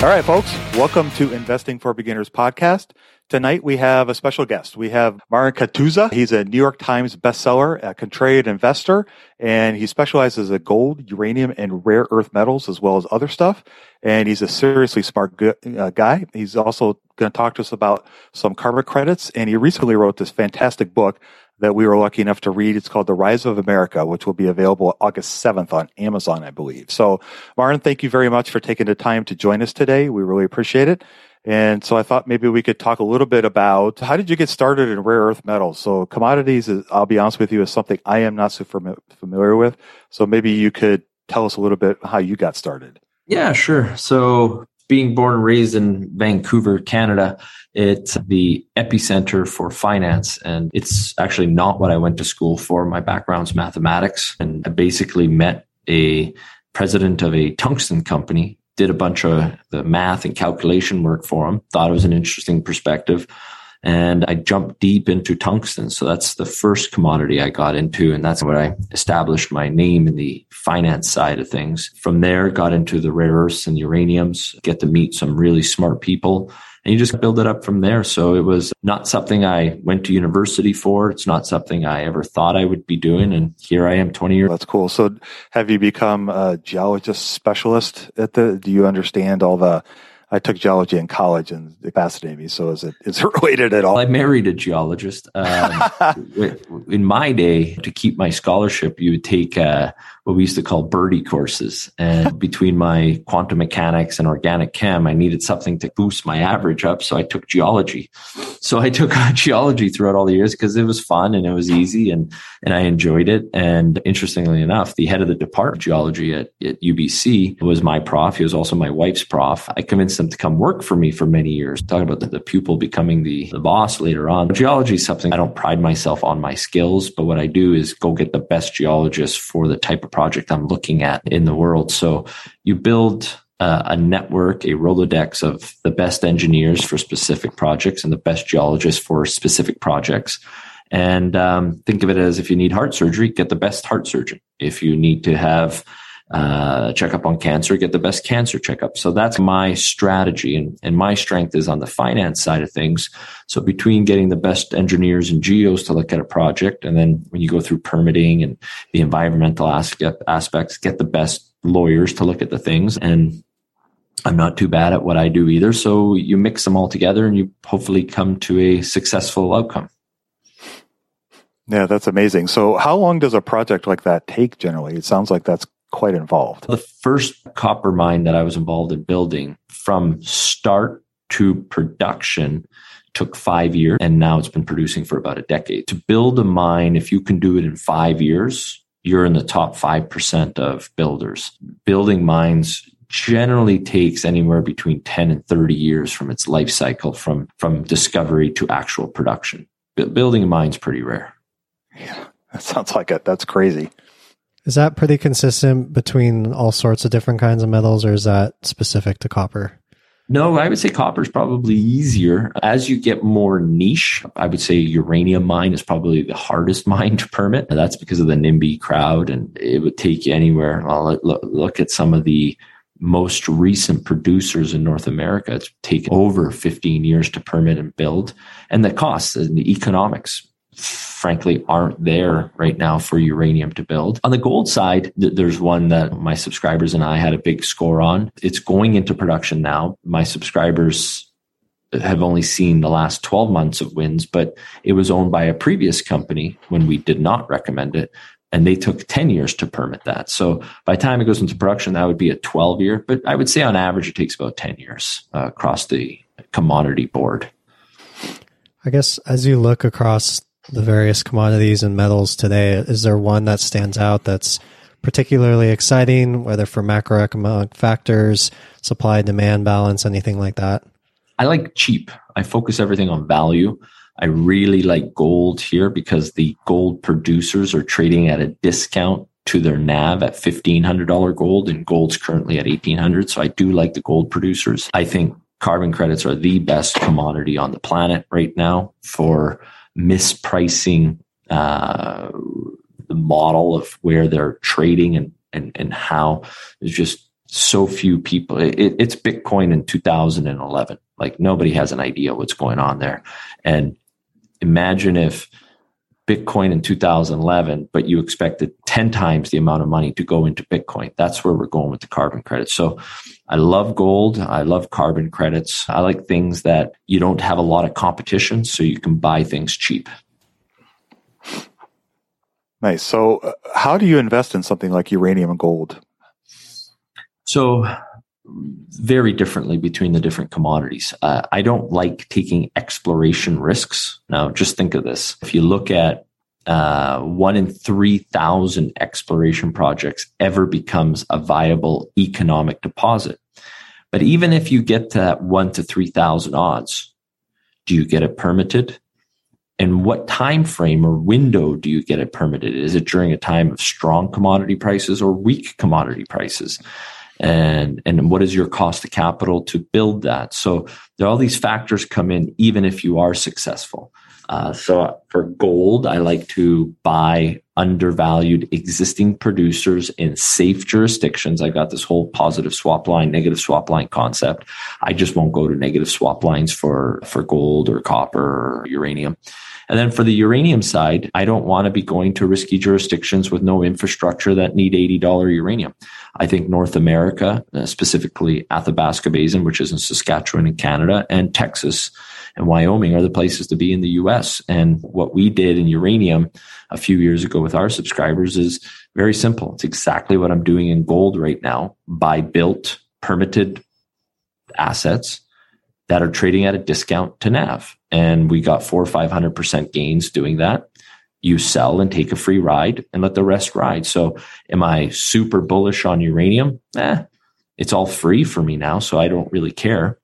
All right, folks, welcome to Investing for Beginners podcast. Tonight we have a special guest. We have Marin Katusa. He's a New York Times bestseller, a contrarian investor, and he specializes in gold, uranium, and rare earth metals, as well as other stuff. And he's a seriously smart uh, guy. He's also going to talk to us about some carbon credits, and he recently wrote this fantastic book that we were lucky enough to read. It's called The Rise of America, which will be available August 7th on Amazon, I believe. So, Marin, thank you very much for taking the time to join us today. We really appreciate it. And so I thought maybe we could talk a little bit about how did you get started in rare earth metals? So commodities is, I'll be honest with you, is something I am not so fami- familiar with. So maybe you could tell us a little bit how you got started. Yeah, sure. So, being born and raised in Vancouver, Canada, it's the epicenter for finance. And it's actually not what I went to school for. My background's mathematics. And I basically met a president of a tungsten company, did a bunch of the math and calculation work for him, thought it was an interesting perspective. And I jumped deep into tungsten. So that's the first commodity I got into. And that's where I established my name in the finance side of things. From there, got into the rare earths and uraniums, get to meet some really smart people. And you just build it up from there. So it was not something I went to university for. It's not something I ever thought I would be doing. And here I am 20 years. That's cool. So have you become a geologist specialist at the, do you understand all the, I took geology in college and it fascinated me. So is it, is it related at all? I married a geologist. Um, in my day, to keep my scholarship, you would take uh, what we used to call birdie courses. And between my quantum mechanics and organic chem, I needed something to boost my average up. So I took geology. So I took geology throughout all the years because it was fun and it was easy and, and I enjoyed it. And interestingly enough, the head of the department of geology at, at UBC was my prof. He was also my wife's prof. I convinced him to come work for me for many years. Talking about the, the pupil becoming the, the boss later on. Geology is something I don't pride myself on my skills, but what I do is go get the best geologists for the type of project I'm looking at in the world. So you build uh, a network, a Rolodex of the best engineers for specific projects and the best geologists for specific projects. And um, think of it as if you need heart surgery, get the best heart surgeon. If you need to have uh, checkup on cancer, get the best cancer checkup. So that's my strategy. And, and my strength is on the finance side of things. So between getting the best engineers and geos to look at a project, and then when you go through permitting and the environmental aspect, aspects, get the best lawyers to look at the things. And I'm not too bad at what I do either. So you mix them all together and you hopefully come to a successful outcome. Yeah, that's amazing. So how long does a project like that take generally? It sounds like that's quite involved. The first copper mine that I was involved in building from start to production took five years and now it's been producing for about a decade. To build a mine, if you can do it in five years, you're in the top 5% of builders. Building mines generally takes anywhere between 10 and 30 years from its life cycle from, from discovery to actual production. Bu- building a mine's pretty rare. Yeah, that sounds like it. That's crazy. Is that pretty consistent between all sorts of different kinds of metals, or is that specific to copper? No, I would say copper is probably easier. As you get more niche, I would say uranium mine is probably the hardest mine to permit. That's because of the NIMBY crowd, and it would take you anywhere. Well, look at some of the most recent producers in North America. It's taken over 15 years to permit and build. And the costs and the economics frankly aren't there right now for uranium to build. On the gold side, th- there's one that my subscribers and I had a big score on. It's going into production now. My subscribers have only seen the last 12 months of wins, but it was owned by a previous company when we did not recommend it. And they took 10 years to permit that. So by the time it goes into production, that would be a 12 year, but I would say on average, it takes about 10 years uh, across the commodity board. I guess as you look across the various commodities and metals today, is there one that stands out that's particularly exciting, whether for macroeconomic factors, supply demand balance, anything like that? I like cheap. I focus everything on value. I really like gold here because the gold producers are trading at a discount to their NAV at $1,500 gold, and gold's currently at 1800 So I do like the gold producers. I think carbon credits are the best commodity on the planet right now for mispricing uh, the model of where they're trading and, and, and how there's just so few people. It, it's Bitcoin in 2011. Like nobody has an idea what's going on there. And imagine if Bitcoin in 2011, but you expected 10 times the amount of money to go into Bitcoin. That's where we're going with the carbon credits. So I love gold. I love carbon credits. I like things that you don't have a lot of competition, so you can buy things cheap. Nice. So, uh, how do you invest in something like uranium and gold? So, very differently between the different commodities. Uh, I don't like taking exploration risks. Now, just think of this. If you look at uh, one in 3,000 exploration projects ever becomes a viable economic deposit. But even if you get to that one to 3,000 odds, do you get it permitted? And what time frame or window do you get it permitted? Is it during a time of strong commodity prices or weak commodity prices? And and what is your cost of capital to build that? So there are all these factors come in even if you are successful. Uh, so for gold i like to buy undervalued existing producers in safe jurisdictions. I got this whole positive swap line negative swap line concept. I just won't go to negative swap lines for for gold or copper or uranium and then for the uranium side, I don't want to be going to risky jurisdictions with no infrastructure that need $80 uranium. I think North America, uh, specifically Athabasca Basin, which is in Saskatchewan in Canada, and Texas and Wyoming are the places to be in the US. And what we did in uranium a few years ago with our subscribers is very simple. It's exactly what I'm doing in gold right now. Buy built, permitted assets that are trading at a discount to NAV. And we got four or 500% gains doing that. You sell and take a free ride and let the rest ride. So am I super bullish on uranium? Eh, it's all free for me now. So I don't really care.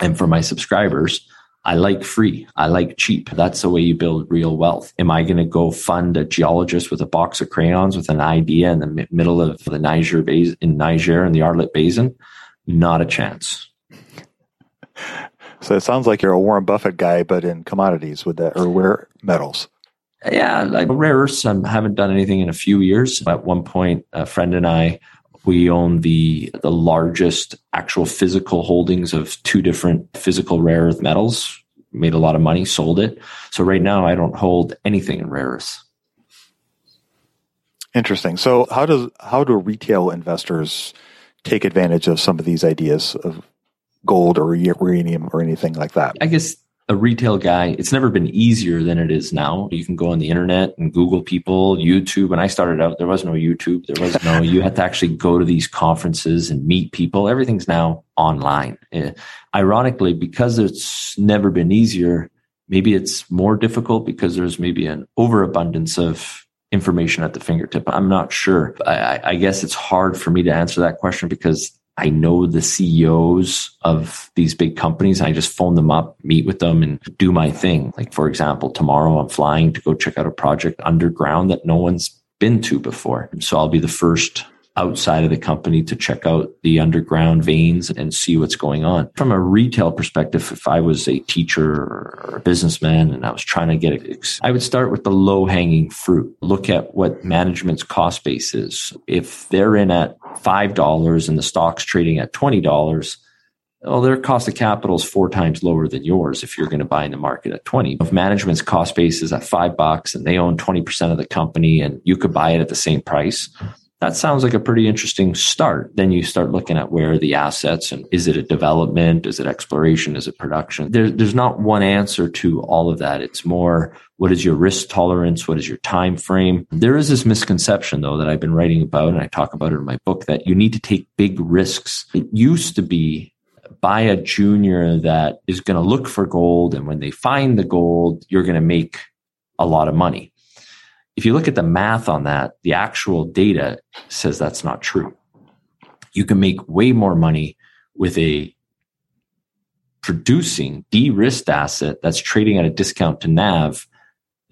And for my subscribers, I like free. I like cheap. That's the way you build real wealth. Am I going to go fund a geologist with a box of crayons with an idea in the middle of the Niger basin in Niger and the Arlit Basin? Not a chance. So it sounds like you're a Warren Buffett guy, but in commodities with that or rare metals. Yeah, like rare earths. I haven't done anything in a few years. At one point, a friend and I, we own the the largest actual physical holdings of two different physical rare earth metals. Made a lot of money, sold it. So right now, I don't hold anything in rare earths. Interesting. So how does how do retail investors take advantage of some of these ideas of gold or uranium or anything like that. I guess a retail guy, it's never been easier than it is now. You can go on the internet and Google people, YouTube. When I started out, there was no YouTube. There was no, you had to actually go to these conferences and meet people. Everything's now online. Uh, ironically, because it's never been easier, maybe it's more difficult because there's maybe an overabundance of information at the fingertip. I'm not sure. I, I guess it's hard for me to answer that question because I know the CEOs of these big companies. I just phone them up, meet with them, and do my thing. Like, for example, tomorrow I'm flying to go check out a project underground that no one's been to before. So I'll be the first outside of the company to check out the underground veins and see what's going on. From a retail perspective, if I was a teacher or a businessman and I was trying to get it, I would start with the low hanging fruit. Look at what management's cost base is. If they're in at $5 and the stock's trading at $20, well, their cost of capital is four times lower than yours if you're going to buy in the market at 20. If management's cost base is at five bucks and they own 20% of the company and you could buy it at the same price, that sounds like a pretty interesting start. Then you start looking at where the assets and is it a development? Is it exploration? Is it production? There, there's not one answer to all of that. It's more what is your risk tolerance? What is your time frame? There is this misconception though that I've been writing about and I talk about it in my book that you need to take big risks. It used to be buy a junior that is going to look for gold and when they find the gold, you're going to make a lot of money if you look at the math on that, the actual data says that's not true. You can make way more money with a producing de-risked asset that's trading at a discount to NAV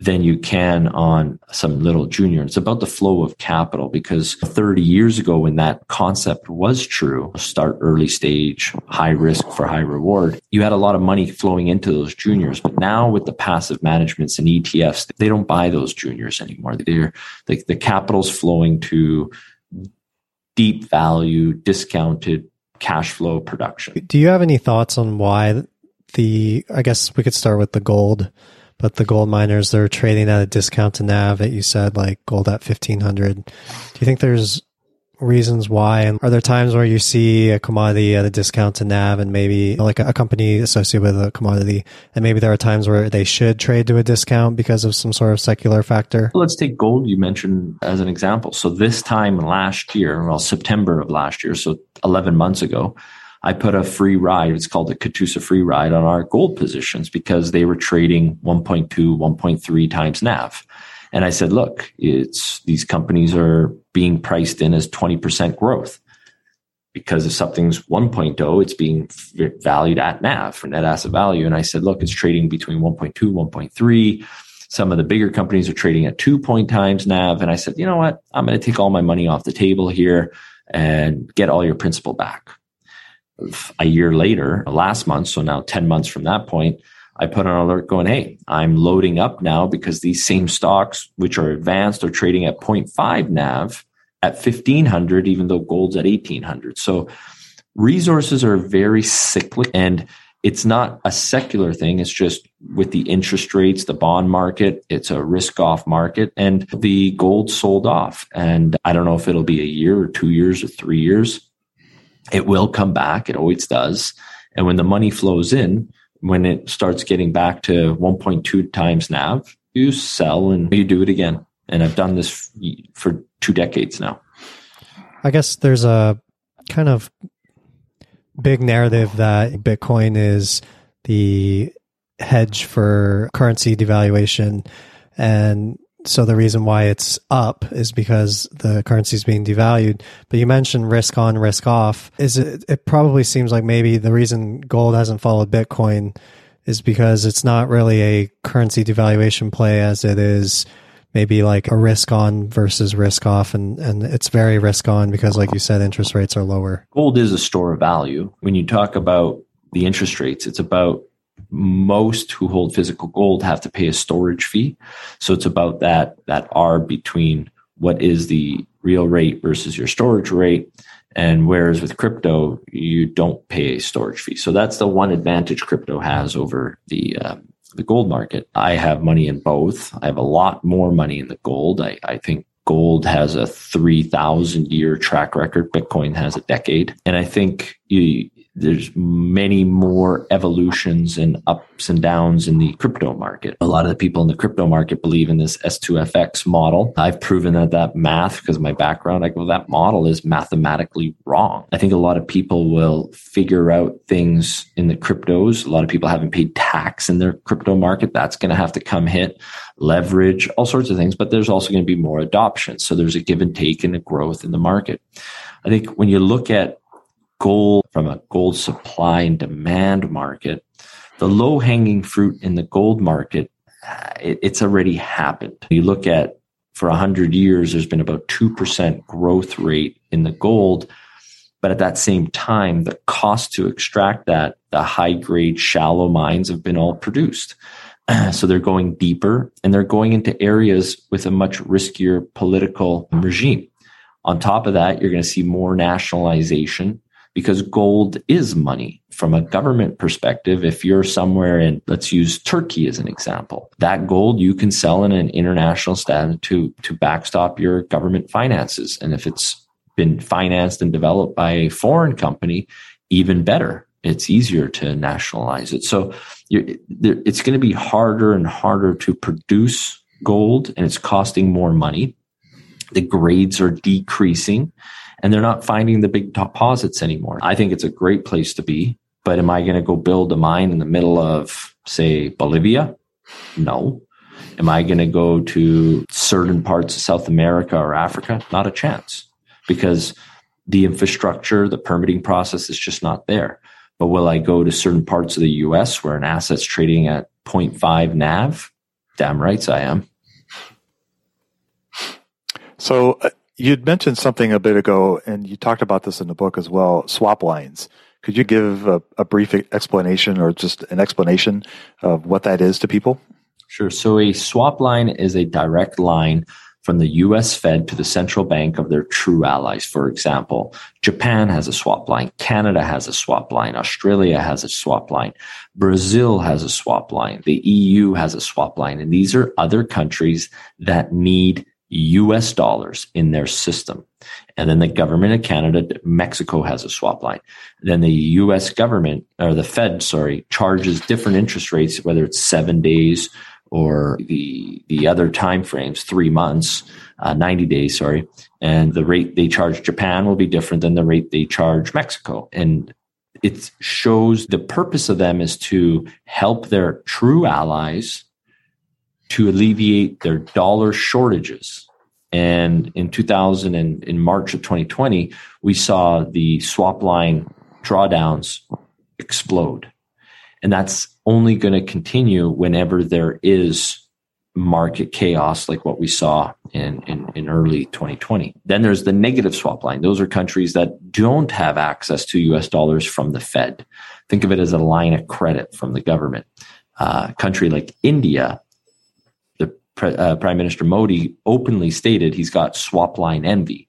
than you can on some little junior. It's about the flow of capital because 30 years ago, when that concept was true, start early stage, high risk for high reward, you had a lot of money flowing into those juniors. But now with the passive managements and ETFs, they don't buy those juniors anymore. They're the, the capital's flowing to deep value, discounted cash flow production. Do you have any thoughts on why the, I guess we could start with the gold but the gold miners they're trading at a discount to NAV that you said like gold at 1500. Do you think there's reasons why and are there times where you see a commodity at a discount to NAV and maybe like a, company associated with a commodity and maybe there are times where they should trade to a discount because of some sort of secular factor? Let's take gold you mentioned as an example. So this time last year, well September of last year, so 11 months ago, I put a free ride. It's called the Katusa free ride on our gold positions because they were trading 1.2, 1.3 times NAV. And I said, look, it's these companies are being priced in as 20% growth because if something's 1.0, it's being valued at NAV for net asset value. And I said, look, it's trading between 1.2, 1.3. Some of the bigger companies are trading at two point times NAV. And I said, you know what? I'm going to take all my money off the table here and get all your principal back a year later, last month, so now 10 months from that point, I put an alert going, hey, I'm loading up now because these same stocks, which are advanced, are trading at 0.5 NAV at 1500, even though gold's at 1800. So resources are very cyclic and it's not a secular thing. It's just with the interest rates, the bond market, it's a risk off market and the gold sold off. And I don't know if it'll be a year or two years or three years it will come back. It always does. And when the money flows in, when it starts getting back to 1.2 times NAV, you sell and you do it again. And I've done this for two decades now. I guess there's a kind of big narrative that Bitcoin is the hedge for currency devaluation. And so the reason why it's up is because the currency is being devalued. But you mentioned risk on, risk off. Is it? It probably seems like maybe the reason gold hasn't followed Bitcoin is because it's not really a currency devaluation play as it is maybe like a risk on versus risk off and and it's very risk on because like you said interest rates are lower gold is a store of value when you talk about the interest rates it's about most who hold physical gold have to pay a storage fee. So it's about that that R between what is the real rate versus your storage rate. And whereas with crypto, you don't pay a storage fee. So that's the one advantage crypto has over the uh, the gold market. I have money in both. I have a lot more money in the gold. I, I think gold has a 3000 year track record. Bitcoin has a decade. And I think you, there's many more evolutions and ups and downs in the crypto market. A lot of the people in the crypto market believe in this S2FX model. I've proven that that math, because of my background, I go, that model is mathematically wrong. I think a lot of people will figure out things in the cryptos. A lot of people haven't paid tax in their crypto market. That's going to have to come hit leverage, all sorts of things, but there's also going to be more adoption. So there's a give and take and a growth in the market. I think when you look at gold from a gold supply and demand market, the low hanging fruit in the gold market, uh, it, it's already happened. You look at for 100 years, there's been about 2% growth rate in the gold. But at that same time, the cost to extract that, the high grade, shallow mines have been all produced. so they're going deeper and they're going into areas with a much riskier political regime. On top of that, you're going to see more nationalization because gold is money from a government perspective. If you're somewhere in, let's use Turkey as an example, that gold you can sell in an international stand to, to backstop your government finances. And if it's been financed and developed by a foreign company, even better. It's easier to nationalize it. So it's going to be harder and harder to produce gold and it's costing more money. The grades are decreasing and they're not finding the big deposits anymore. I think it's a great place to be, but am I going to go build a mine in the middle of, say, Bolivia? No. Am I going to go to certain parts of South America or Africa? Not a chance because the infrastructure, the permitting process is just not there. But will I go to certain parts of the US where an asset's trading at 0.5 NAV? Damn rights I am. So uh, You'd mentioned something a bit ago, and you talked about this in the book as well swap lines. Could you give a, a brief explanation or just an explanation of what that is to people? Sure. So, a swap line is a direct line from the US Fed to the central bank of their true allies. For example, Japan has a swap line, Canada has a swap line, Australia has a swap line, Brazil has a swap line, the EU has a swap line. And these are other countries that need US dollars in their system. And then the government of Canada, Mexico has a swap line. Then the US government or the Fed, sorry, charges different interest rates, whether it's seven days or the, the other time frames, three months, uh, 90 days, sorry. And the rate they charge Japan will be different than the rate they charge Mexico. And it shows the purpose of them is to help their true allies to alleviate their dollar shortages. And in 2000 and in March of 2020, we saw the swap line drawdowns explode. And that's only going to continue whenever there is market chaos like what we saw in, in, in, early 2020. Then there's the negative swap line. Those are countries that don't have access to US dollars from the Fed. Think of it as a line of credit from the government. Uh, a country like India uh, Prime Minister Modi openly stated he's got swap line envy.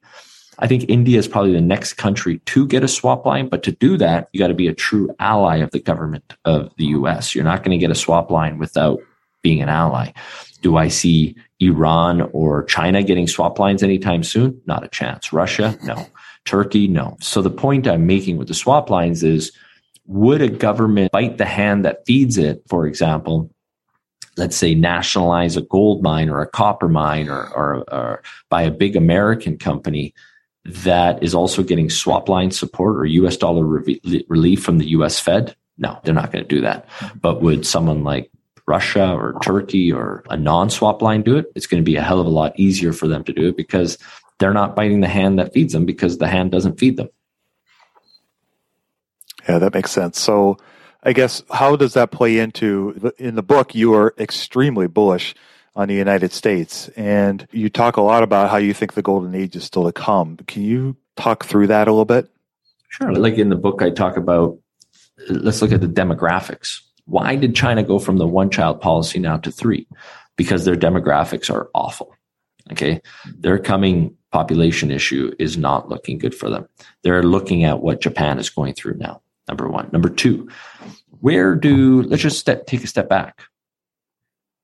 I think India is probably the next country to get a swap line, but to do that, you got to be a true ally of the government of the US. You're not going to get a swap line without being an ally. Do I see Iran or China getting swap lines anytime soon? Not a chance. Russia? No. Turkey? No. So the point I'm making with the swap lines is would a government bite the hand that feeds it, for example, let's say nationalize a gold mine or a copper mine or, or, or by a big American company that is also getting swap line support or US dollar re- relief from the US Fed? No, they're not going to do that. But would someone like Russia or Turkey or a non swap line do it? It's going to be a hell of a lot easier for them to do it because they're not biting the hand that feeds them because the hand doesn't feed them. Yeah, that makes sense. So, I guess how does that play into in the book? You are extremely bullish on the United States, and you talk a lot about how you think the golden age is still to come. Can you talk through that a little bit? Sure. Like in the book, I talk about. Let's look at the demographics. Why did China go from the one child policy now to three? Because their demographics are awful. Okay. Their coming population issue is not looking good for them. They're looking at what Japan is going through now number one. Number two, where do, let's just step, take a step back.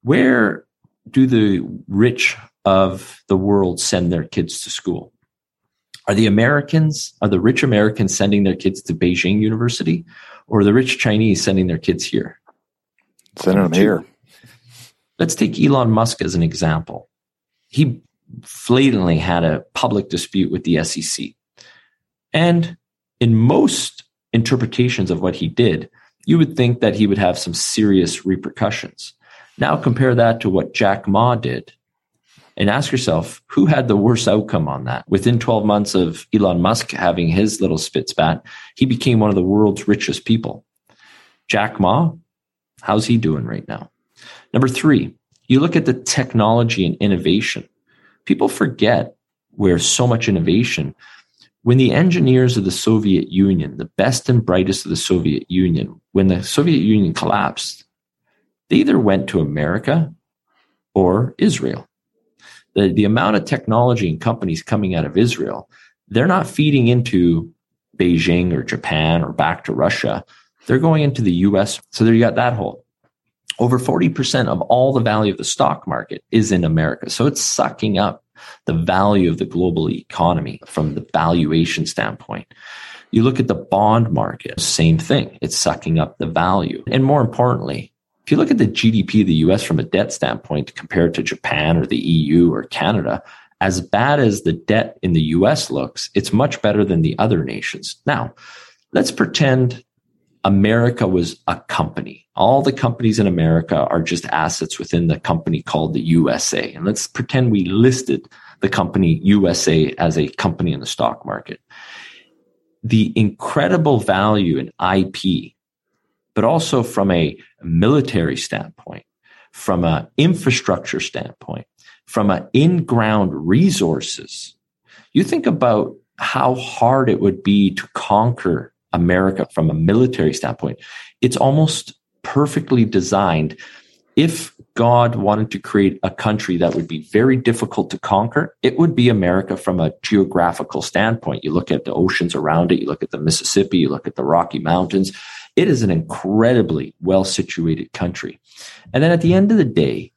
Where do the rich of the world send their kids to school? Are the Americans, are the rich Americans sending their kids to Beijing University or the rich Chinese sending their kids here? Sending them here. Let's take Elon Musk as an example. He flatantly had a public dispute with the SEC. And in most interpretations of what he did, you would think that he would have some serious repercussions. Now compare that to what Jack Ma did and ask yourself who had the worst outcome on that? Within 12 months of Elon Musk having his little spit spat, he became one of the world's richest people. Jack Ma, how's he doing right now? Number three, you look at the technology and innovation. People forget where so much innovation when the engineers of the Soviet Union, the best and brightest of the Soviet Union, when the Soviet Union collapsed, they either went to America or Israel. The, the amount of technology and companies coming out of Israel, they're not feeding into Beijing or Japan or back to Russia. They're going into the US. So there you got that hole. Over 40% of all the value of the stock market is in America. So it's sucking up the value of the global economy from the valuation standpoint. You look at the bond market, same thing. It's sucking up the value. And more importantly, if you look at the GDP of the US from a debt standpoint compared to Japan or the EU or Canada, as bad as the debt in the US looks, it's much better than the other nations. Now, let's pretend America was a company. All the companies in America are just assets within the company called the USA. And let's pretend we listed the company USA as a company in the stock market. The incredible value in IP, but also from a military standpoint, from an infrastructure standpoint, from an in-ground resources. You think about how hard it would be to conquer America from a military standpoint. It's almost perfectly designed. If God wanted to create a country that would be very difficult to conquer, it would be America from a geographical standpoint. You look at the oceans around it, you look at the Mississippi, you look at the Rocky Mountains. It is an incredibly well situated country. And then at the end of the day,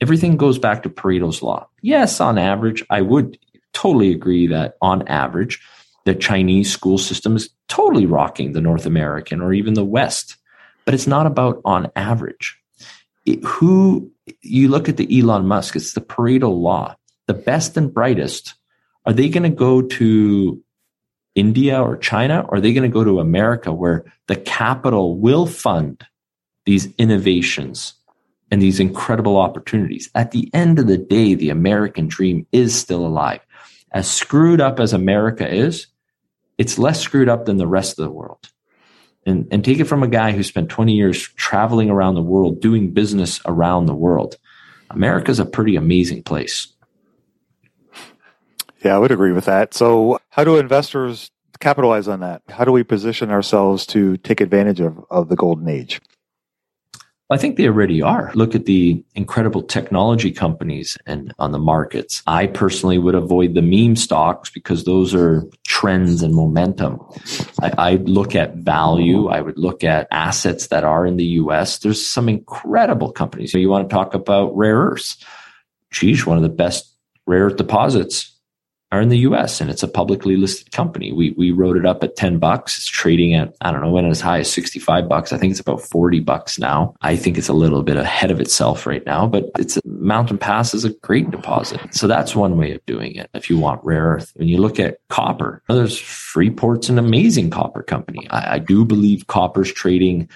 everything goes back to Pareto's law. Yes, on average, I would totally agree that on average, the Chinese school system is totally rocking the North American or even the West, but it's not about on average. It, who you look at the Elon Musk, it's the Pareto law. The best and brightest, are they going to go to India or China, or are they going to go to America where the capital will fund these innovations and these incredible opportunities? At the end of the day, the American dream is still alive. As screwed up as America is, it's less screwed up than the rest of the world. And, and take it from a guy who spent 20 years traveling around the world, doing business around the world. America's a pretty amazing place. Yeah, I would agree with that. So, how do investors capitalize on that? How do we position ourselves to take advantage of, of the golden age? I think they already are. Look at the incredible technology companies and on the markets. I personally would avoid the meme stocks because those are trends and momentum. I, I look at value. I would look at assets that are in the US. There's some incredible companies. So you want to talk about rare earths. Geez, one of the best rare earth deposits are in the US and it's a publicly listed company. We we wrote it up at 10 bucks. It's trading at I don't know went as high as 65 bucks. I think it's about 40 bucks now. I think it's a little bit ahead of itself right now, but it's Mountain Pass is a great deposit. So that's one way of doing it if you want rare earth. When you look at copper, there's Freeport's an amazing copper company. I, I do believe copper's trading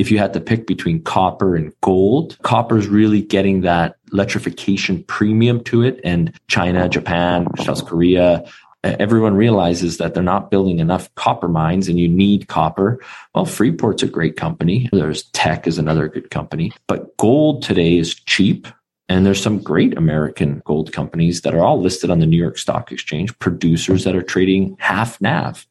if you had to pick between copper and gold, copper is really getting that electrification premium to it. And China, Japan, South Korea, everyone realizes that they're not building enough copper mines and you need copper. Well, Freeport's a great company. There's Teck is another good company, but gold today is cheap. And there's some great American gold companies that are all listed on the New York Stock Exchange, producers that are trading half NAV.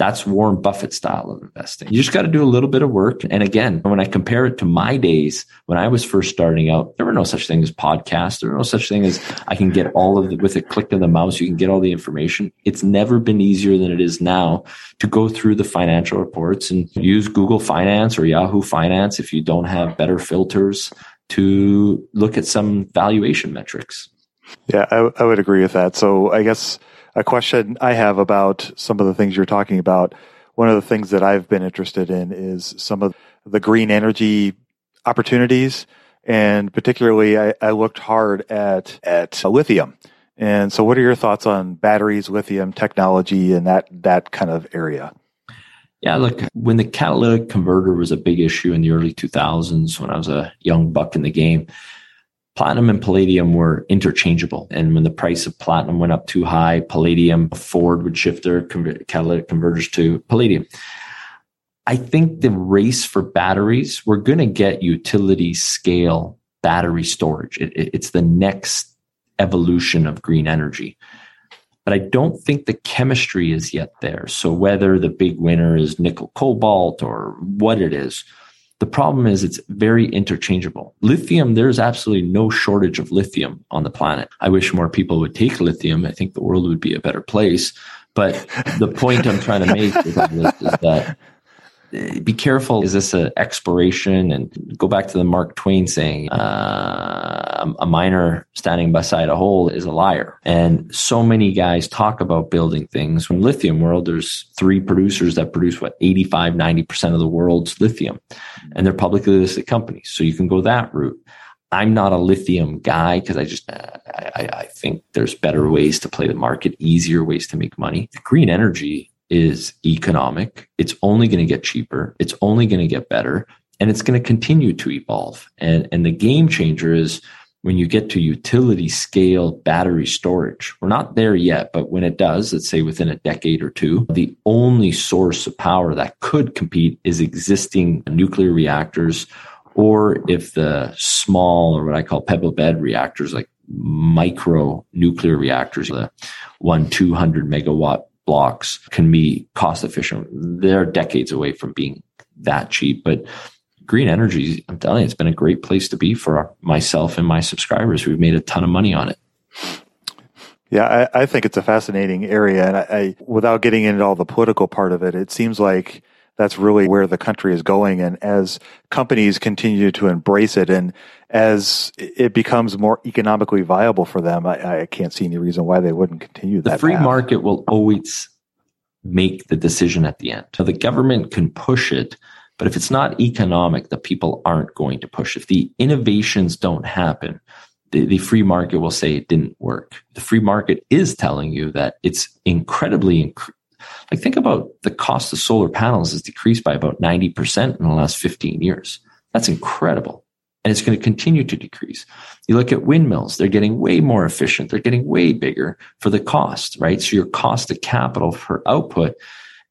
That's Warren Buffett style of investing. You just got to do a little bit of work. And again, when I compare it to my days when I was first starting out, there were no such thing as podcasts. There were no such thing as I can get all of it with a click of the mouse. You can get all the information. It's never been easier than it is now to go through the financial reports and use Google Finance or Yahoo Finance if you don't have better filters to look at some valuation metrics. Yeah, I, I would agree with that. So I guess a question I have about some of the things you're talking about. One of the things that I've been interested in is some of the green energy opportunities. And particularly, I, I looked hard at, at lithium. And so what are your thoughts on batteries, lithium technology, and that, that kind of area? Yeah, look, when the catalytic converter was a big issue in the early 2000s, when I was a young buck in the game, platinum and palladium were interchangeable. And when the price of platinum went up too high, palladium, Ford would shift their catalytic converters to palladium. I think the race for batteries, we're going to get utility scale battery storage. It, it, it's the next evolution of green energy. But I don't think the chemistry is yet there. So whether the big winner is nickel cobalt or what it is, the problem is it's very interchangeable. Lithium, there's absolutely no shortage of lithium on the planet. I wish more people would take lithium. I think the world would be a better place. But the point I'm trying to make is that be careful. Is this an expiration? And go back to the Mark Twain saying, uh, a miner standing beside a hole is a liar. And so many guys talk about building things. In lithium world, there's three producers that produce what 85, 90% of the world's lithium. And they're publicly listed companies. So you can go that route. I'm not a lithium guy because I just I, I, think there's better ways to play the market, easier ways to make money. Green energy is economic. It's only going to get cheaper. It's only going to get better and it's going to continue to evolve. And, and the game changer is when you get to utility scale battery storage. We're not there yet, but when it does, let's say within a decade or two, the only source of power that could compete is existing nuclear reactors or if the small or what I call pebble bed reactors, like micro nuclear reactors, the one 200 megawatt blocks can be cost efficient. They're decades away from being that cheap, but green energy, I'm telling you, it's been a great place to be for myself and my subscribers. We've made a ton of money on it. Yeah, I, I think it's a fascinating area. And I, I, without getting into all the political part of it, it seems like that's really where the country is going. And as companies continue to embrace it and as it becomes more economically viable for them, I, I can't see any reason why they wouldn't continue that. The free path. market will always make the decision at the end. So the government can push it, but if it's not economic, the people aren't going to push. If the innovations don't happen, the, the, free market will say it didn't work. The free market is telling you that it's incredibly inc- like think about the cost of solar panels has decreased by about 90% in the last 15 years. That's incredible. And it's going to continue to decrease. You look at windmills, they're getting way more efficient. They're getting way bigger for the cost, right? So your cost of capital for output.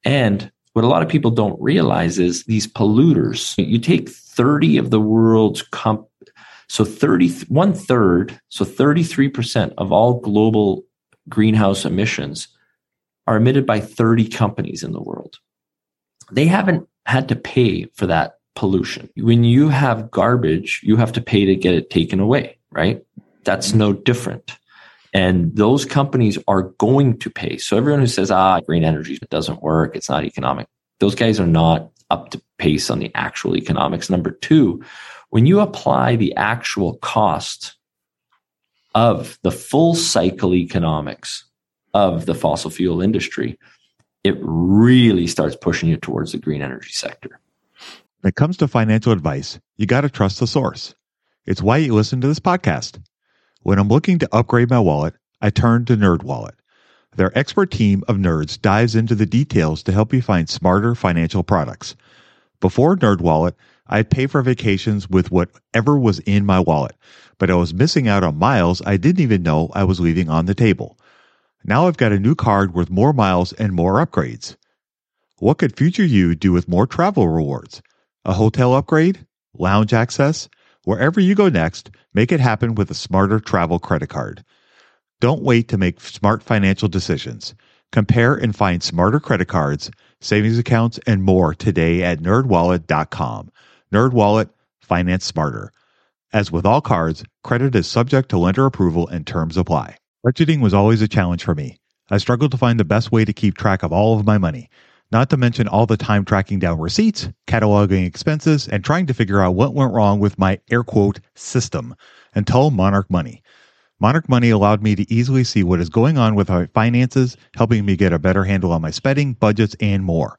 And what a lot of people don't realize is these polluters, you take 30 of the world's comp, so 30, one third, so 33% of all global greenhouse emissions are emitted by 30 companies in the world. They haven't had to pay for that pollution. When you have garbage, you have to pay to get it taken away, right? That's no different. And those companies are going to pay. So everyone who says, ah, green energy doesn't work, it's not economic, those guys are not up to pace on the actual economics. Number two, when you apply the actual cost of the full cycle economics of the fossil fuel industry, it really starts pushing you towards the green energy sector. When it comes to financial advice, you got to trust the source. It's why you listen to this podcast. When I'm looking to upgrade my wallet, I turn to NerdWallet. Their expert team of nerds dives into the details to help you find smarter financial products. Before NerdWallet, I'd pay for vacations with whatever was in my wallet, but I was missing out on miles I didn't even know I was leaving on the table. Now I've got a new card worth more miles and more upgrades. What could future you do with more travel rewards? A hotel upgrade? Lounge access? Wherever you go next, make it happen with a smarter travel credit card. Don't wait to make smart financial decisions. Compare and find smarter credit cards, savings accounts, and more today at nerdwallet.com. Nerdwallet, finance smarter. As with all cards, credit is subject to lender approval and terms apply. Budgeting was always a challenge for me. I struggled to find the best way to keep track of all of my money, not to mention all the time tracking down receipts, cataloging expenses, and trying to figure out what went wrong with my air quote system until Monarch Money. Monarch Money allowed me to easily see what is going on with my finances, helping me get a better handle on my spending, budgets, and more.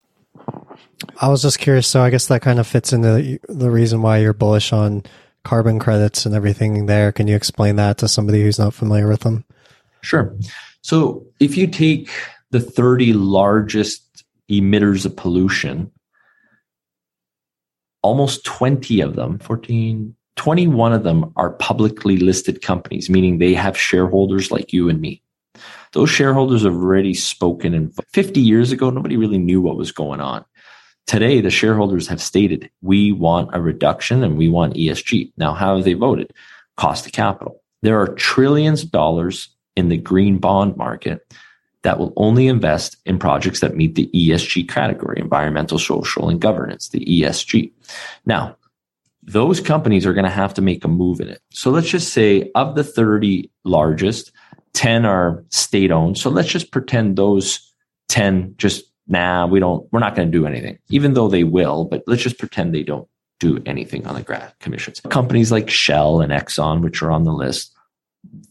I was just curious. So I guess that kind of fits into the reason why you're bullish on carbon credits and everything there. Can you explain that to somebody who's not familiar with them? Sure. So if you take the 30 largest emitters of pollution, almost 20 of them, 14, 21 of them are publicly listed companies, meaning they have shareholders like you and me. Those shareholders have already spoken. And 50 years ago, nobody really knew what was going on. Today, the shareholders have stated we want a reduction and we want ESG. Now, how have they voted? Cost of capital. There are trillions of dollars in the green bond market that will only invest in projects that meet the ESG category, environmental, social, and governance, the ESG. Now, those companies are going to have to make a move in it. So let's just say of the 30 largest, 10 are state owned. So let's just pretend those 10 just, nah, we don't, we're not going to do anything, even though they will, but let's just pretend they don't do anything on the grant commissions. Companies like Shell and Exxon, which are on the list,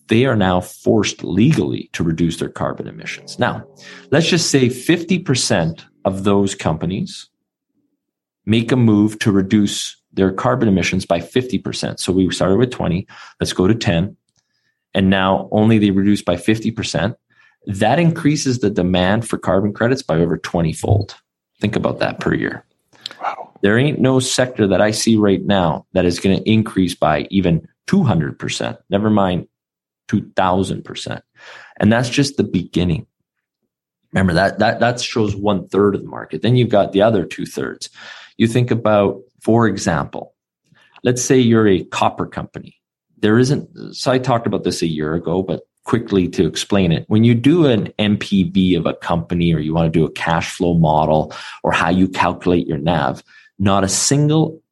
they are now forced legally to reduce their carbon emissions. Now, let's just say 50% of those companies make a move to reduce their carbon emissions by 50%. So we started with 20, let's go to 10. And now only they reduce by 50%. That increases the demand for carbon credits by over 20 fold. Think about that per year. Wow. There ain't no sector that I see right now that is going to increase by even 200%. Never mind 2000%. And that's just the beginning. Remember that, that, that shows one third of the market. Then you've got the other two thirds. You think about, for example, let's say you're a copper company. There isn't, so I talked about this a year ago, but quickly to explain it. When you do an NPV of a company or you want to do a cash flow model or how you calculate your NAV, not a single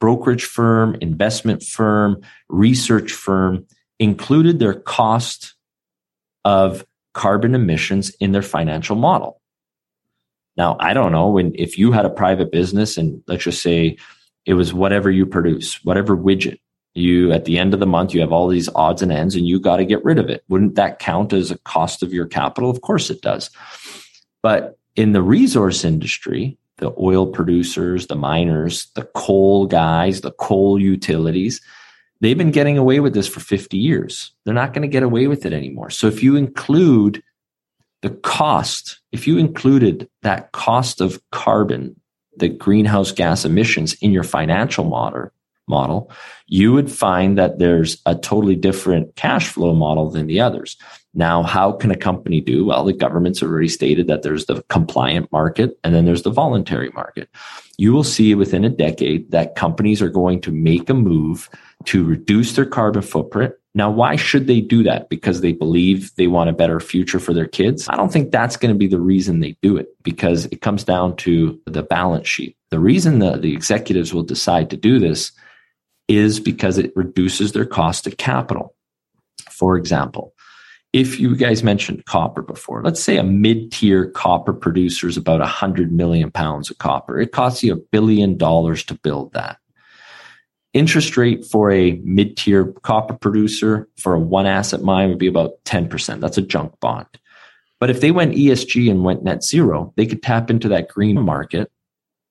brokerage firm, investment firm, research firm included their cost of carbon emissions in their financial model. Now, I don't know when if you had a private business and let's just say it was whatever you produce, whatever widget you at the end of the month you have all these odds and ends and you got to get rid of it. Wouldn't that count as a cost of your capital? Of course it does. But in the resource industry, the oil producers, the miners, the coal guys, the coal utilities, They've been getting away with this for 50 years. They're not going to get away with it anymore. So if you include the cost, if you included that cost of carbon, the greenhouse gas emissions in your financial model, model, you would find that there's a totally different cash flow model than the others. Now, how can a company do? Well, the government's already stated that there's the compliant market and then there's the voluntary market. You will see within a decade that companies are going to make a move to reduce their carbon footprint. Now, why should they do that? Because they believe they want a better future for their kids? I don't think that's going to be the reason they do it because it comes down to the balance sheet. The reason the, the executives will decide to do this is because it reduces their cost of capital. For example, if you guys mentioned copper before, let's say a mid-tier copper producer is about 100 million pounds of copper. It costs you a billion dollars to build that interest rate for a mid-tier copper producer for a one asset mine would be about 10%. That's a junk bond. But if they went ESG and went net zero, they could tap into that green market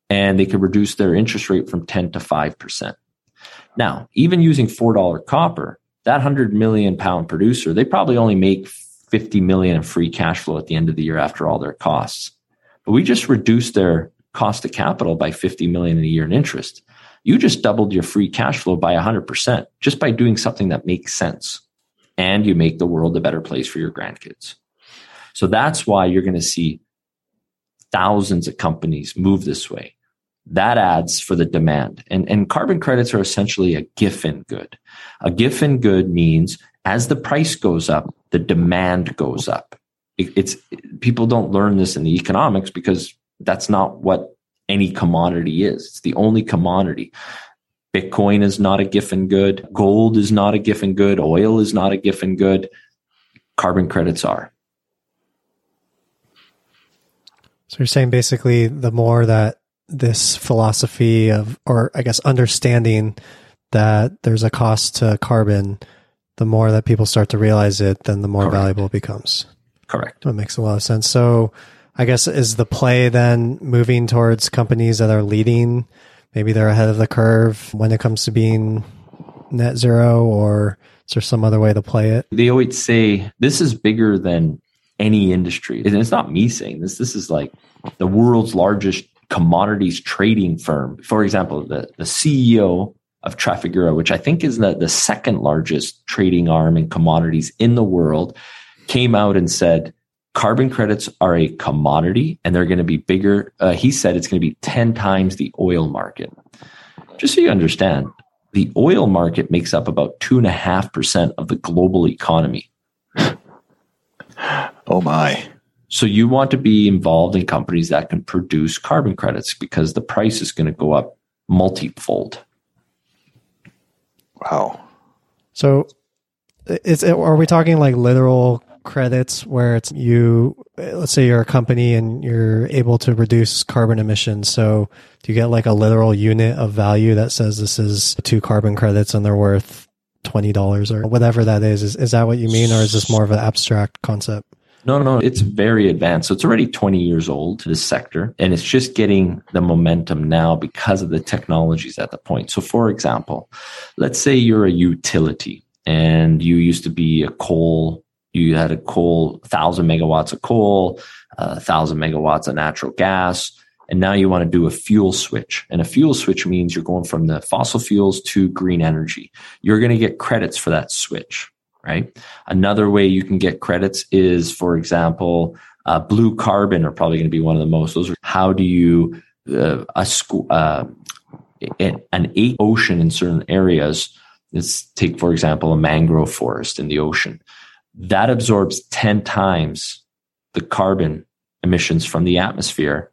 and they could reduce their interest rate from 10 to 5%. Now, even using $4 copper, that 100 million pound producer, they probably only make 50 million in free cash flow at the end of the year after all their costs. But we just reduced their cost of capital by 50 million a year in interest you just doubled your free cash flow by 100% just by doing something that makes sense. and you make the world a better place for your grandkids. So that's why you're going to see thousands of companies move this way. That adds for the demand. And, and carbon credits are essentially a giffen good. A giffen good means as the price goes up, the demand goes up. It, it's people don't learn this in the economics because that's not what any commodity is. It's the only commodity. Bitcoin is not a giffen good. Gold is not a giffen good. Oil is not a giffen good. Carbon credits are. So you're saying basically the more that this philosophy of, or I guess understanding that there's a cost to carbon, the more that people start to realize it, then the more Correct. valuable it becomes. Correct. That makes a lot of sense. So I guess is the play then moving towards companies that are leading? Maybe they're ahead of the curve when it comes to being net zero, or is there some other way to play it? They always say this is bigger than any industry. And it's not me saying this. This is like the world's largest commodities trading firm. For example, the, the CEO of Trafigura, which I think is the, the second largest trading arm in commodities in the world, came out and said, carbon credits are a commodity and they're going to be bigger. Uh, he said it's going to be 10 times the oil market. Just so you understand, the oil market makes up about 2.5% of the global economy. Oh my. So you want to be involved in companies that can produce carbon credits because the price is going to go up multifold. Wow. So is it, are we talking like literal credits where it's you let's say you're a company and you're able to reduce carbon emissions so do you get like a literal unit of value that says this is two carbon credits and they're worth $20 or whatever that is is, is that what you mean or is this more of an abstract concept No, no, it's very advanced. So it's already 20 years old to this sector, and it's just getting the momentum now because of the technologies at the point. So, for example, let's say you're a utility and you used to be a coal, you had a coal, 1,000 megawatts of coal, uh, a 1,000 megawatts of natural gas, and now you want to do a fuel switch. And a fuel switch means you're going from the fossil fuels to green energy. You're going to get credits for that switch right? Another way you can get credits is, for example, uh, blue carbon are probably going to be one of the most. Those are how do you uh, a school, uh, an eight ocean in certain areas. Let's take, for example, a mangrove forest in the ocean that absorbs ten times the carbon emissions from the atmosphere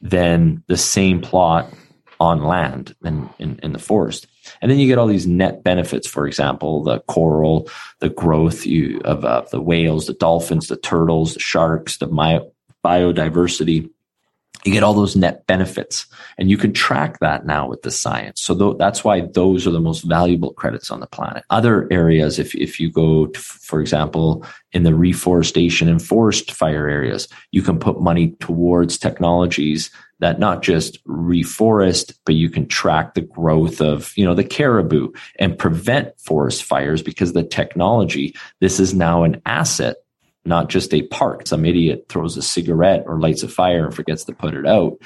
than the same plot on land and in, in the forest. And then you get all these net benefits, for example, the coral, the growth you, of, of the whales, the dolphins, the turtles, the sharks, the my, biodiversity. You get all those net benefits and you can track that now with the science. So th- that's why those are the most valuable credits on the planet. Other areas, if, if you go, to, for example, in the reforestation and forest fire areas, you can put money towards technologies that not just reforest, but you can track the growth of, you know, the caribou and prevent forest fires because the technology, this is now an asset, not just a park. Some idiot throws a cigarette or lights a fire and forgets to put it out.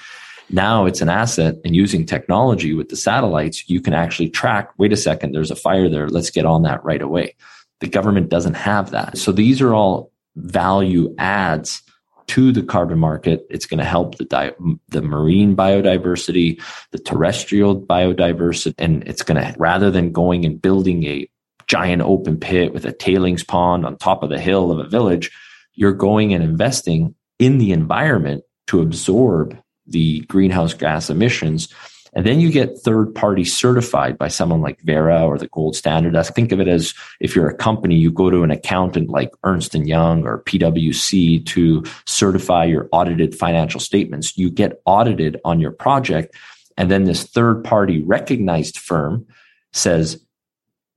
Now it's an asset and using technology with the satellites, you can actually track, wait a second, there's a fire there. Let's get on that right away. The government doesn't have that. So these are all value adds to the carbon market. It's going to help the di- the marine biodiversity, the terrestrial biodiversity, and it's going to rather than going and building a giant open pit with a tailings pond on top of the hill of a village, you're going and investing in the environment to absorb the greenhouse gas emissions and then you get third party certified by someone like Verra or the gold standard. I think of it as if you're a company, you go to an accountant like Ernst and Young or PwC to certify your audited financial statements. You get audited on your project. And then this third party recognized firm says,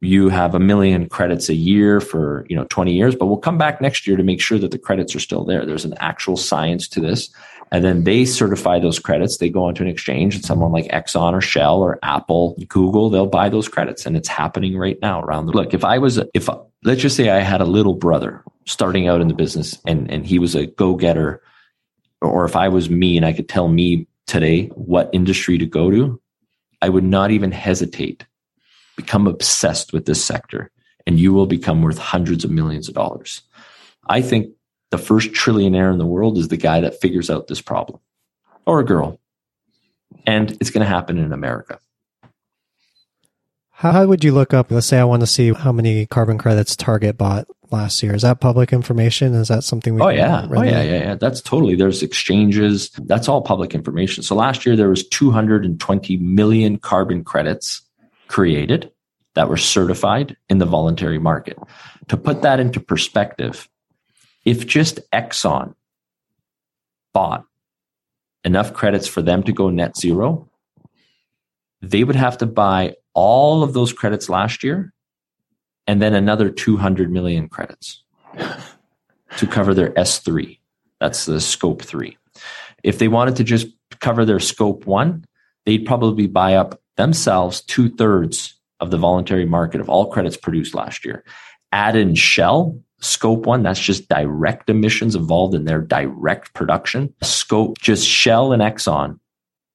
you have a million credits a year for you know 20 years but we'll come back next year to make sure that the credits are still there there's an actual science to this and then they certify those credits. They go onto an exchange and someone like exxon or shell or apple google they'll buy those credits. And it's happening right now around the look if i was if let's just say i had a little brother starting out in the business and and he was a go-getter or if i was me and i could tell me today what industry to go to i would not even hesitate. Become obsessed with this sector and you will become worth hundreds of millions of dollars. I think the first trillionaire in the world is the guy that figures out this problem or a girl. And it's going to happen in America. How would you look up? Let's say I want to see how many carbon credits Target bought last year. Is that public information? Is that something we? Oh yeah, oh yeah, yeah, yeah. That's totally. There's exchanges. That's all public information. So last year there was 220 million carbon credits created that were certified in the voluntary market. To put that into perspective, if just Exxon bought enough credits for them to go net zero, they would have to buy all of those credits last year and then another 200 million credits to cover their S3. That's the scope three. If they wanted to just cover their scope one, they'd probably buy up themselves two thirds of the voluntary market of all credits produced last year. Add in Shell, scope one, that's just direct emissions involved in their direct production. Scope, just Shell and Exxon,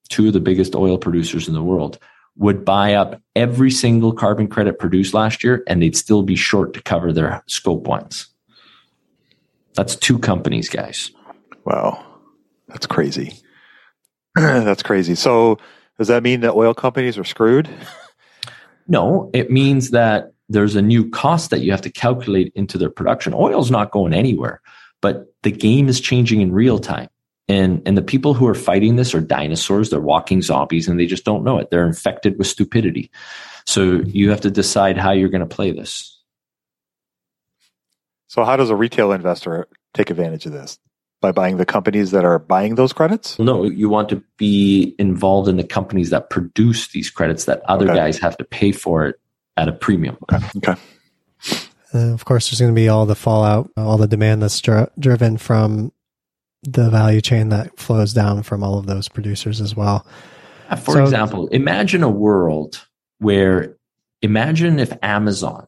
two of the biggest oil producers in the world, would buy up every single carbon credit produced last year and they'd still be short to cover their scope ones. That's two companies, guys. Wow. That's crazy. That's crazy. So, does that mean that oil companies are screwed? No, it means that there's a new cost that you have to calculate into their production. Oil's not going anywhere, but the game is changing in real time. And, and the people who are fighting this are dinosaurs. They're walking zombies and they just don't know it. They're infected with stupidity. So you have to decide how you're going to play this. So, how does a retail investor take advantage of this? By buying the companies that are buying those credits? No, you want to be involved in the companies that produce these credits that other okay. guys have to pay for it at a premium. Okay. Okay. Uh, of course, there's going to be all the fallout, all the demand that's dri- driven from the value chain that flows down from all of those producers as well. For so, example, imagine a world where imagine if Amazon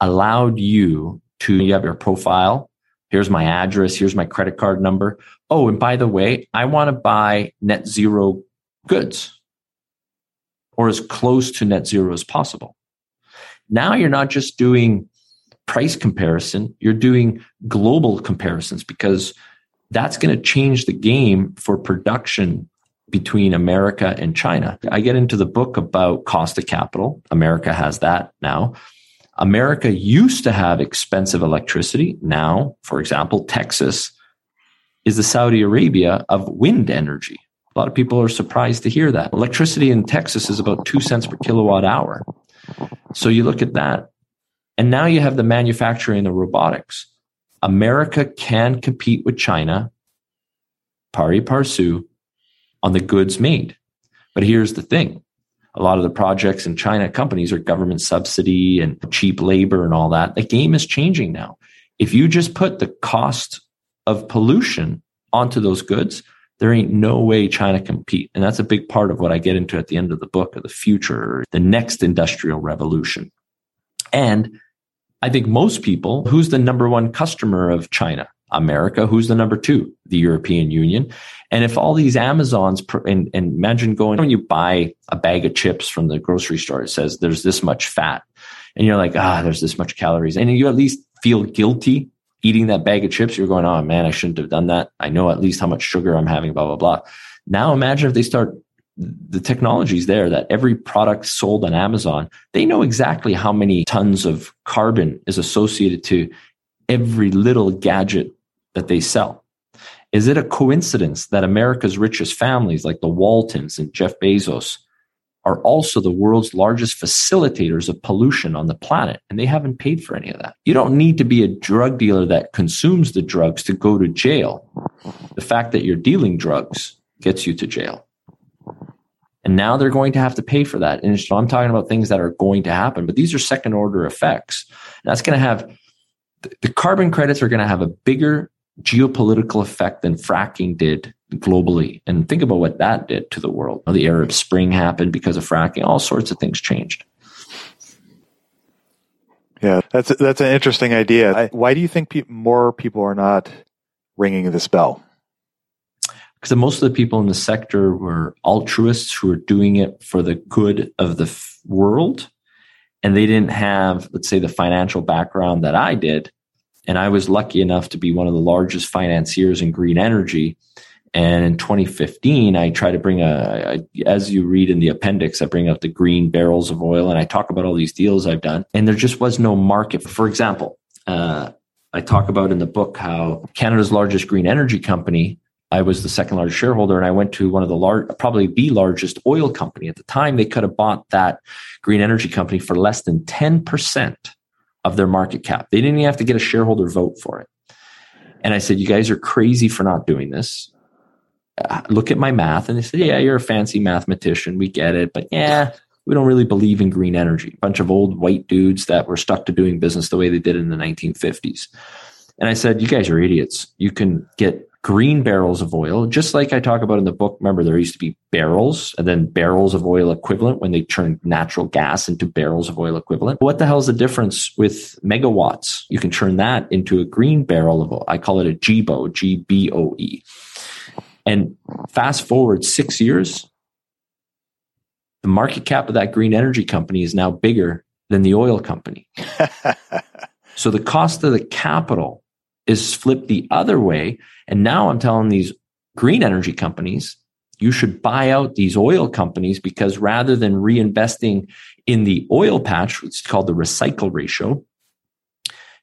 allowed you to you have your profile, here's my address, here's my credit card number. Oh, and by the way, I want to buy net zero goods or as close to net zero as possible. Now you're not just doing price comparison, you're doing global comparisons because that's going to change the game for production between America and China. I get into the book about cost of capital. America has that now. America used to have expensive electricity. Now, for example, Texas is the Saudi Arabia of wind energy. A lot of people are surprised to hear that. Electricity in Texas is about two cents per kilowatt hour. So you look at that. And now you have the manufacturing, the robotics. America can compete with China, pari passu, on the goods made. But here's the thing a lot of the projects in China companies are government subsidy and cheap labor and all that. The game is changing now. If you just put the cost of pollution onto those goods, there ain't no way China compete. And that's a big part of what I get into at the end of the book of the future, the next industrial revolution. And I think most people, who's the number one customer of China? America. Who's the number two? The European Union. And if all these Amazons, and, and imagine going, when you buy a bag of chips from the grocery store, it says there's this much fat. And you're like, ah, there's this much calories. And you at least feel guilty eating that bag of chips. You're going, oh man, I shouldn't have done that. I know at least how much sugar I'm having, blah, blah, blah. Now imagine if they start the technology is there that every product sold on Amazon, they know exactly how many tons of carbon is associated to every little gadget that they sell. Is it a coincidence that America's richest families, like the Waltons and Jeff Bezos, are also the world's largest facilitators of pollution on the planet, and they haven't paid for any of that? You don't need to be a drug dealer that consumes the drugs to go to jail. The fact that you're dealing drugs gets you to jail. And now they're going to have to pay for that. And so I'm talking about things that are going to happen, but these are second order effects. And that's going to have the carbon credits are going to have a bigger geopolitical effect than fracking did globally. And think about what that did to the world. The Arab Spring happened because of fracking. All sorts of things changed. Yeah, that's that's an interesting idea. Why do you think pe- more people are not ringing this bell? because most of the people in the sector were altruists who were doing it for the good of the f- world and they didn't have, let's say, the financial background that I did. And I was lucky enough to be one of the largest financiers in green energy. And in 2015, I try to bring a, a, as you read in the appendix, I bring up the green barrels of oil and I talk about all these deals I've done. And there just was no market. For example, uh, I talk about in the book how Canada's largest green energy company, I was the second largest shareholder, and I went to one of the large, probably the largest oil company at the time. They could have bought that green energy company for less than 10% of their market cap. They didn't even have to get a shareholder vote for it. And I said, You guys are crazy for not doing this. Look at my math. And they said, Yeah, you're a fancy mathematician. We get it. But yeah, we don't really believe in green energy. A bunch of old white dudes that were stuck to doing business the way they did in the 1950s. And I said, You guys are idiots. You can get green barrels of oil, just like I talk about in the book. Remember, there used to be barrels and then barrels of oil equivalent when they turned natural gas into barrels of oil equivalent. What the hell is the difference with megawatts? You can turn that into a green barrel of oil. I call it a GBO, G B O E. And fast forward six years, the market cap of that green energy company is now bigger than the oil company. so the cost of the capital is flipped the other way. And now I'm telling these green energy companies, you should buy out these oil companies because rather than reinvesting in the oil patch, which is called the recycle ratio,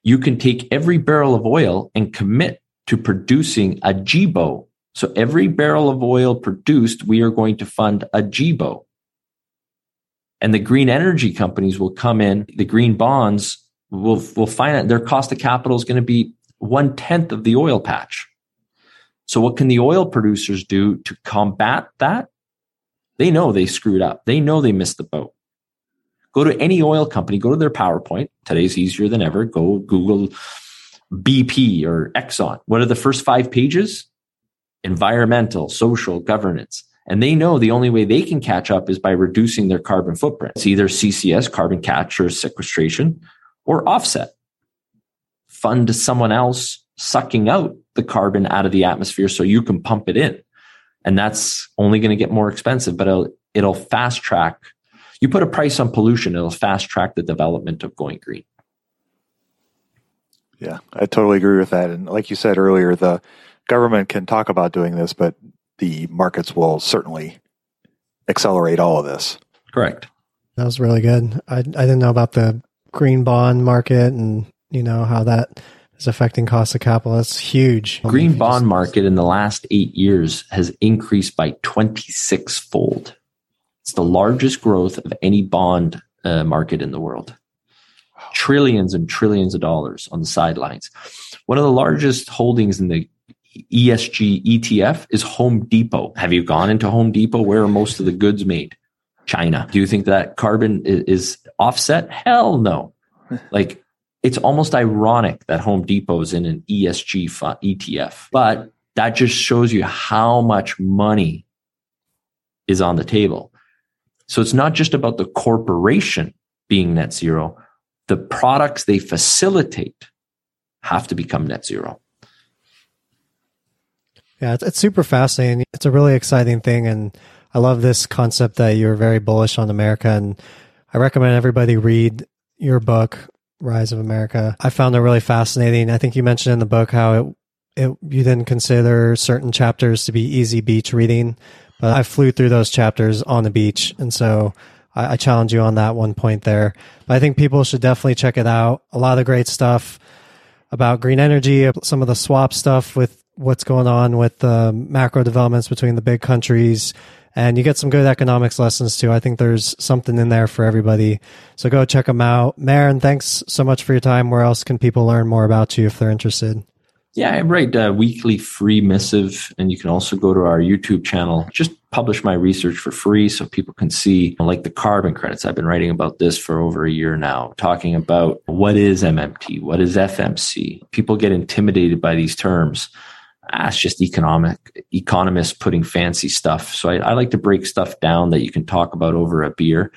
you can take every barrel of oil and commit to producing a GBO. So every barrel of oil produced, we are going to fund a GBO. And the green energy companies will come in, the green bonds will, will find out their cost of capital is going to be one tenth of the oil patch. So what can the oil producers do to combat that? They know they screwed up. They know they missed the boat. Go to any oil company, go to their PowerPoint. Today's easier than ever. Go Google BP or Exxon. What are the first five pages? Environmental, social, governance. And they know the only way they can catch up is by reducing their carbon footprint. It's either CCS, carbon capture, sequestration, or offset. Fund someone else sucking out the carbon out of the atmosphere so you can pump it in. And that's only going to get more expensive, but it'll, it'll fast track. You put a price on pollution, it'll fast track the development of going green. Yeah, I totally agree with that. And like you said earlier, the government can talk about doing this, but the markets will certainly accelerate all of this. Correct. That was really good. I I didn't know about the green bond market and you know how that is affecting cost of capital. That's huge. Green bond market in the last eight years has increased by 26 fold. It's the largest growth of any bond uh, market in the world. Trillions and trillions of dollars on the sidelines. One of the largest holdings in the ESG ETF is Home Depot. Have you gone into Home Depot? Where are most of the goods made? China. Do you think that carbon is offset? Hell no. Like it's almost ironic that Home Depot is in an ESG ETF, but that just shows you how much money is on the table. So it's not just about the corporation being net zero. The products they facilitate have to become net zero. Yeah, it's, it's super fascinating. It's a really exciting thing. And I love this concept that you're very bullish on America. And I recommend everybody read your book, Rise of America. I found it really fascinating. I think you mentioned in the book how it, it you didn't consider certain chapters to be easy beach reading, but I flew through those chapters on the beach. And so I, I challenge you on that one point there. But I think people should definitely check it out. A lot of great stuff about green energy, some of the swap stuff with what's going on with the macro developments between the big countries. And you get some good economics lessons too. I think there's something in there for everybody. So go check them out. Marin, thanks so much for your time. Where else can people learn more about you if they're interested? Yeah, I write a weekly free missive, and you can also go to our YouTube channel. Just publish my research for free so people can see, like the carbon credits. I've been writing about this for over a year now, talking about what is MMT, what is FMC. People get intimidated by these terms ah, it's just economic economists putting fancy stuff. So I, I, like to break stuff down that you can talk about over a beer.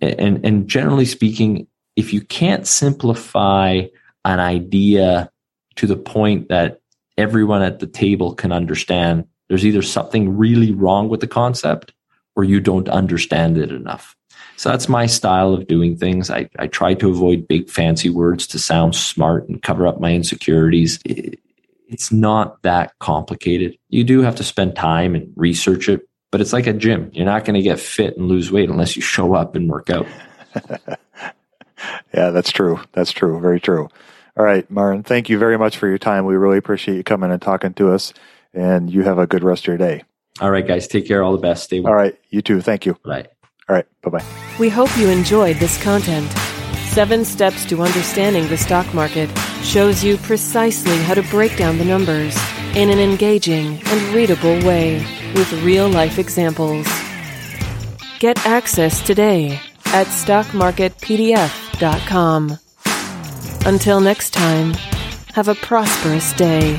And and generally speaking, if you can't simplify an idea to the point that everyone at the table can understand, there's either something really wrong with the concept or you don't understand it enough. So that's my style of doing things. I, I try to avoid big fancy words to sound smart and cover up my insecurities. It, it's not that complicated. You do have to spend time and research it, but it's like a gym. You're not going to get fit and lose weight unless you show up and work out. yeah, that's true. That's true. Very true. All right, Martin, thank you very much for your time. We really appreciate you coming and talking to us, and you have a good rest of your day. All right, guys. Take care. All the best. Stay well. All right. You too. Thank you. Bye. All right. Bye bye. We hope you enjoyed this content. Seven Steps to Understanding the Stock Market shows you precisely how to break down the numbers in an engaging and readable way with real life examples. Get access today at stockmarketpdf.com. Until next time, have a prosperous day.